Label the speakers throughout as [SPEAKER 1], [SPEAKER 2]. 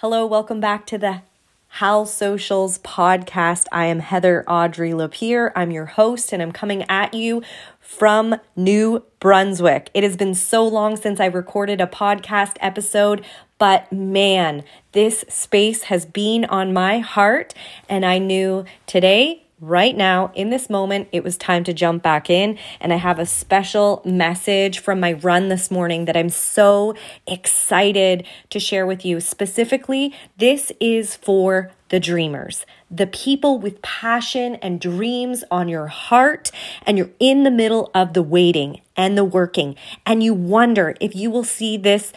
[SPEAKER 1] Hello, welcome back to the Hal Socials podcast. I am Heather Audrey Lapierre. I'm your host, and I'm coming at you from New Brunswick. It has been so long since I recorded a podcast episode, but man, this space has been on my heart, and I knew today right now, in this moment, it was time to jump back in. And I have a special message from my run this morning that I'm so excited to share with you. Specifically, this is for the dreamers, the people with passion and dreams on your heart, and you're in the middle of the waiting and the working, and you wonder if you will see this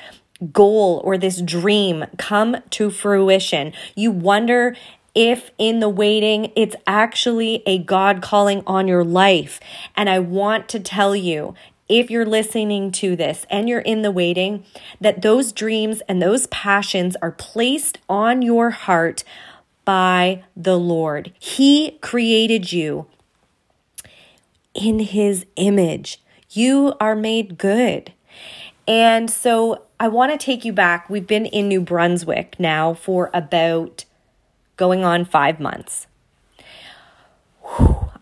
[SPEAKER 1] goal or this dream come to fruition. You wonder if in the waiting it's actually a God calling on your life. And I want to tell you, if you're listening to this and you're in the waiting, that those dreams and those passions are placed on your heart by the Lord. He created you in His image. You are made good. And so I want to take you back. We've been in New Brunswick now for about going on five months.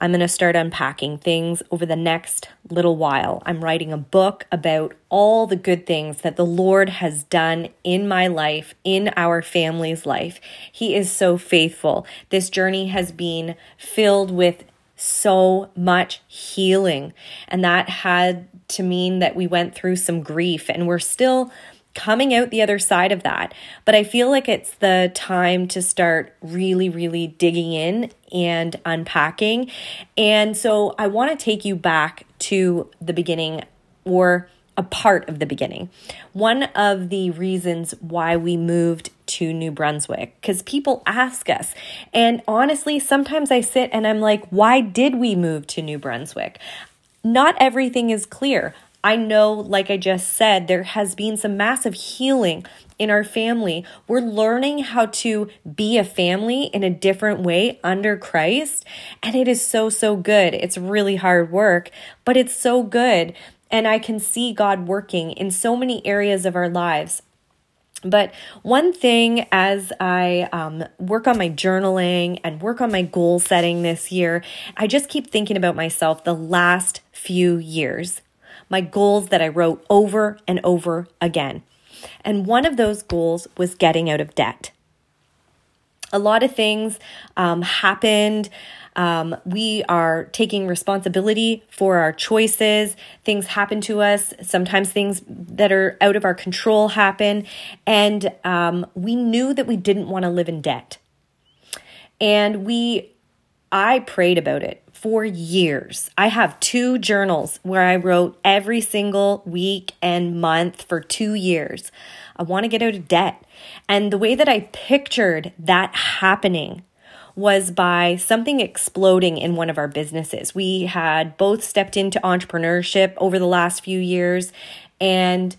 [SPEAKER 1] I'm going to start unpacking things over the next little while. I'm writing a book about all the good things that the Lord has done in my life, in our family's life. He is so faithful. This journey has been filled with so much healing, and that had to mean that we went through some grief and we're still coming out the other side of that. But I feel like it's the time to start really, really digging in and unpacking. And so I want to take you back to the beginning or a part of the beginning. One of the reasons why we moved to New Brunswick, because people ask us. And honestly, sometimes I sit and I'm like, why did we move to New Brunswick? Not everything is clear. I know, like I just said, there has been some massive healing in our family. We're learning how to be a family in a different way under Christ. And it is so, so good. It's really hard work, but it's so good. And I can see God working in so many areas of our lives. But one thing as I um, work on my journaling and work on my goal setting this year, I just keep thinking about myself the last few years my goals that I wrote over and over again. And one of those goals was getting out of debt. A lot of things um, happened. Um, we are taking responsibility for our choices. Things happen to us. Sometimes things that are out of our control happen. And um, we knew that we didn't want to live in debt. And we, I prayed about it for years. I have two journals where I wrote every single week and month for two years. I want to get out of debt. And the way that I pictured that happening was by something exploding in one of our businesses. We had both stepped into entrepreneurship over the last few years and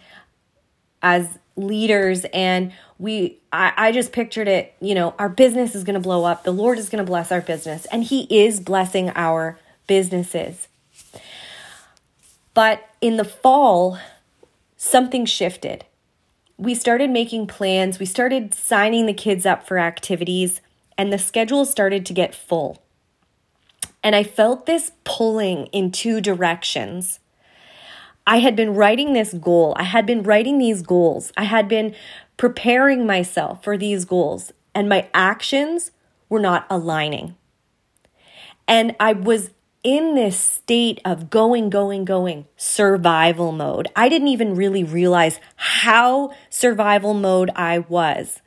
[SPEAKER 1] as leaders and we I, I just pictured it you know our business is going to blow up. The lord is going to bless our business and he is blessing our businesses. But in the fall something shifted. We started making plans. We started signing the kids up for activities and the schedule started to get full. And i felt this pulling in two directions I had been writing this goal. I had been writing these goals. I had been preparing myself for these goals, and my actions were not aligning. And I was in this state of going, going, going, survival mode. I didn't even really realize how survival mode I was.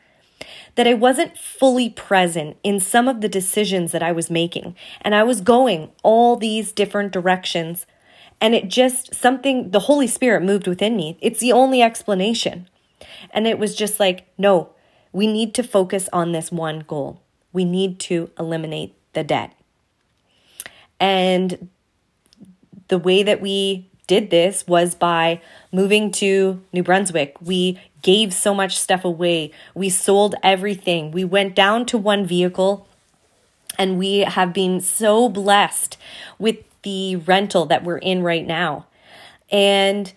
[SPEAKER 1] That I wasn't fully present in some of the decisions that I was making. And I was going all these different directions and it just something, the Holy Spirit moved within me. It's the only explanation. And it was just like, no, we need to focus on this one goal. We need to eliminate the debt. And the way that we did this was by moving to New Brunswick. We gave so much stuff away. We sold everything. We went down to one vehicle and we have been so blessed with the rental that we're in right now. And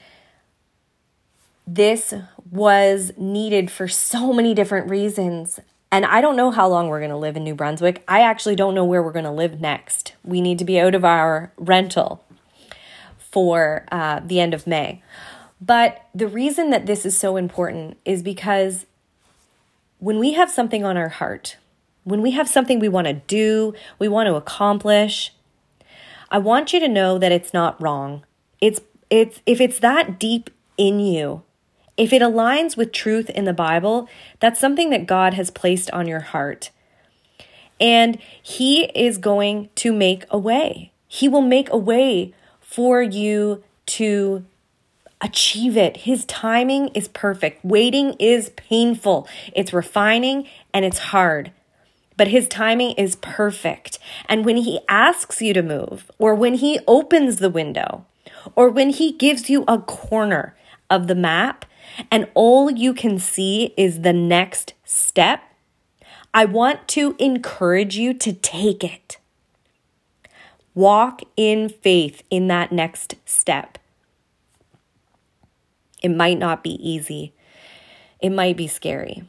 [SPEAKER 1] this was needed for so many different reasons. And I don't know how long we're going to live in New Brunswick. I actually don't know where we're going to live next. We need to be out of our rental for uh, the end of May. But the reason that this is so important is because when we have something on our heart, when we have something we want to do, we want to accomplish, I want you to know that it's not wrong. It's it's if it's that deep in you, if it aligns with truth in the Bible, that's something that God has placed on your heart. And he is going to make a way. He will make a way for you to achieve it. His timing is perfect. Waiting is painful, it's refining and it's hard. But his timing is perfect. And when he asks you to move, or when he opens the window, or when he gives you a corner of the map, and all you can see is the next step, I want to encourage you to take it. Walk in faith in that next step. It might not be easy, it might be scary,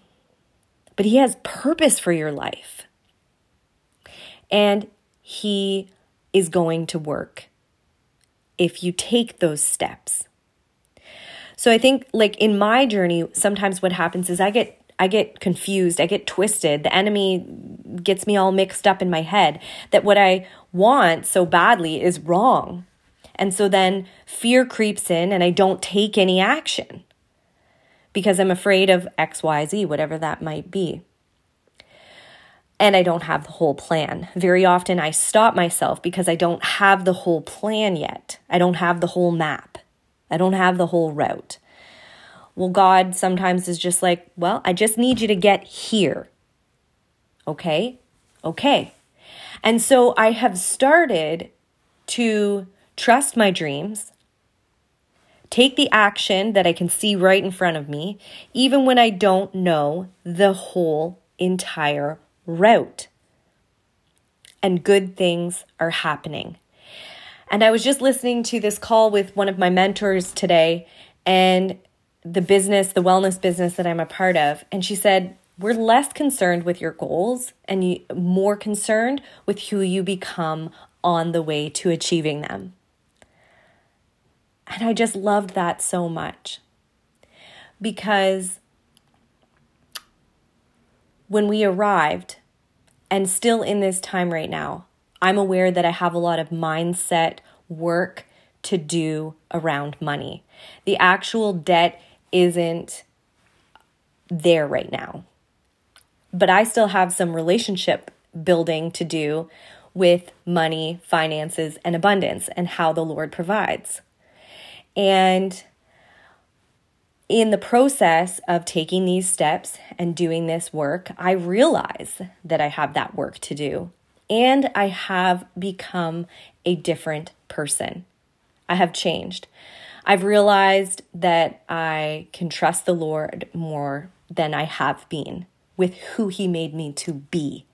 [SPEAKER 1] but He has purpose for your life. And He is going to work if you take those steps. So I think like in my journey sometimes what happens is I get I get confused, I get twisted. The enemy gets me all mixed up in my head that what I want so badly is wrong. And so then fear creeps in and I don't take any action because I'm afraid of XYZ, whatever that might be. And I don't have the whole plan. Very often I stop myself because I don't have the whole plan yet. I don't have the whole map. I don't have the whole route. Well, God sometimes is just like, well, I just need you to get here. Okay? Okay. And so I have started to trust my dreams, take the action that I can see right in front of me, even when I don't know the whole entire route. And good things are happening. And I was just listening to this call with one of my mentors today and the business, the wellness business that I'm a part of. And she said, We're less concerned with your goals and more concerned with who you become on the way to achieving them. And I just loved that so much because when we arrived, and still in this time right now, I'm aware that I have a lot of mindset work to do around money. The actual debt isn't there right now. But I still have some relationship building to do with money, finances, and abundance and how the Lord provides. And in the process of taking these steps and doing this work, I realize that I have that work to do and I have become a different person. I have changed. I've realized that I can trust the Lord more than I have been with who He made me to be.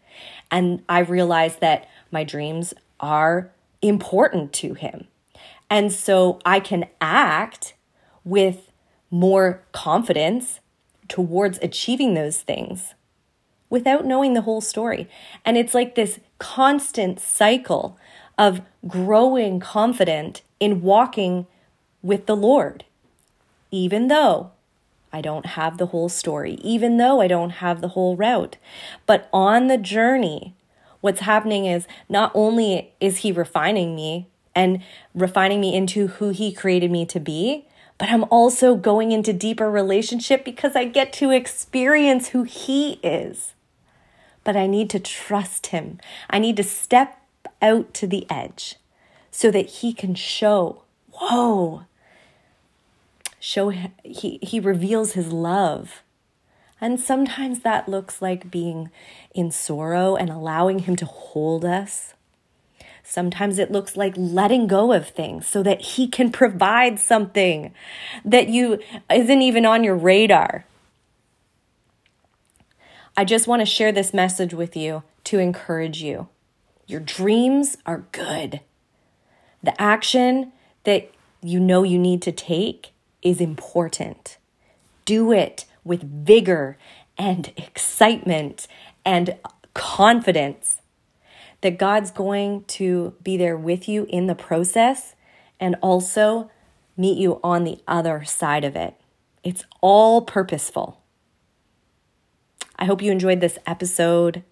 [SPEAKER 1] And I realize that my dreams are important to Him. And so I can act with more confidence towards achieving those things without knowing the whole story. And it's like this constant cycle of growing confident in walking with the Lord, even though I don't have the whole story, even though I don't have the whole route. But on the journey, what's happening is not only is He refining me and refining me into who He created me to be, but I'm also going into deeper relationship because I get to experience who He is. But I need to trust Him. I need to step out to the edge so that He can show, whoa, show he he reveals his love and sometimes that looks like being in sorrow and allowing him to hold us Sometimes it looks like letting go of things so that he can provide something that you isn't even on your radar. I just want to share this message with you to encourage you. Your dreams are good. The action that you know you need to take is important. do it with vigor and excitement and confidence that God's going to be there with you in the process and also meet you on the other side of it. It's all purposeful. I hope you enjoyed this episode.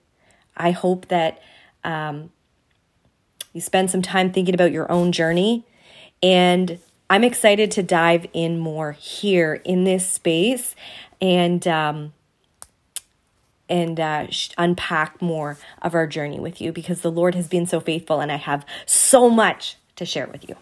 [SPEAKER 1] I hope that um, you spend some time thinking about your own journey. And I'm excited to dive in more here in this space and um, and uh, unpack more of our journey with you because the Lord has been so faithful and I have so much to share with you.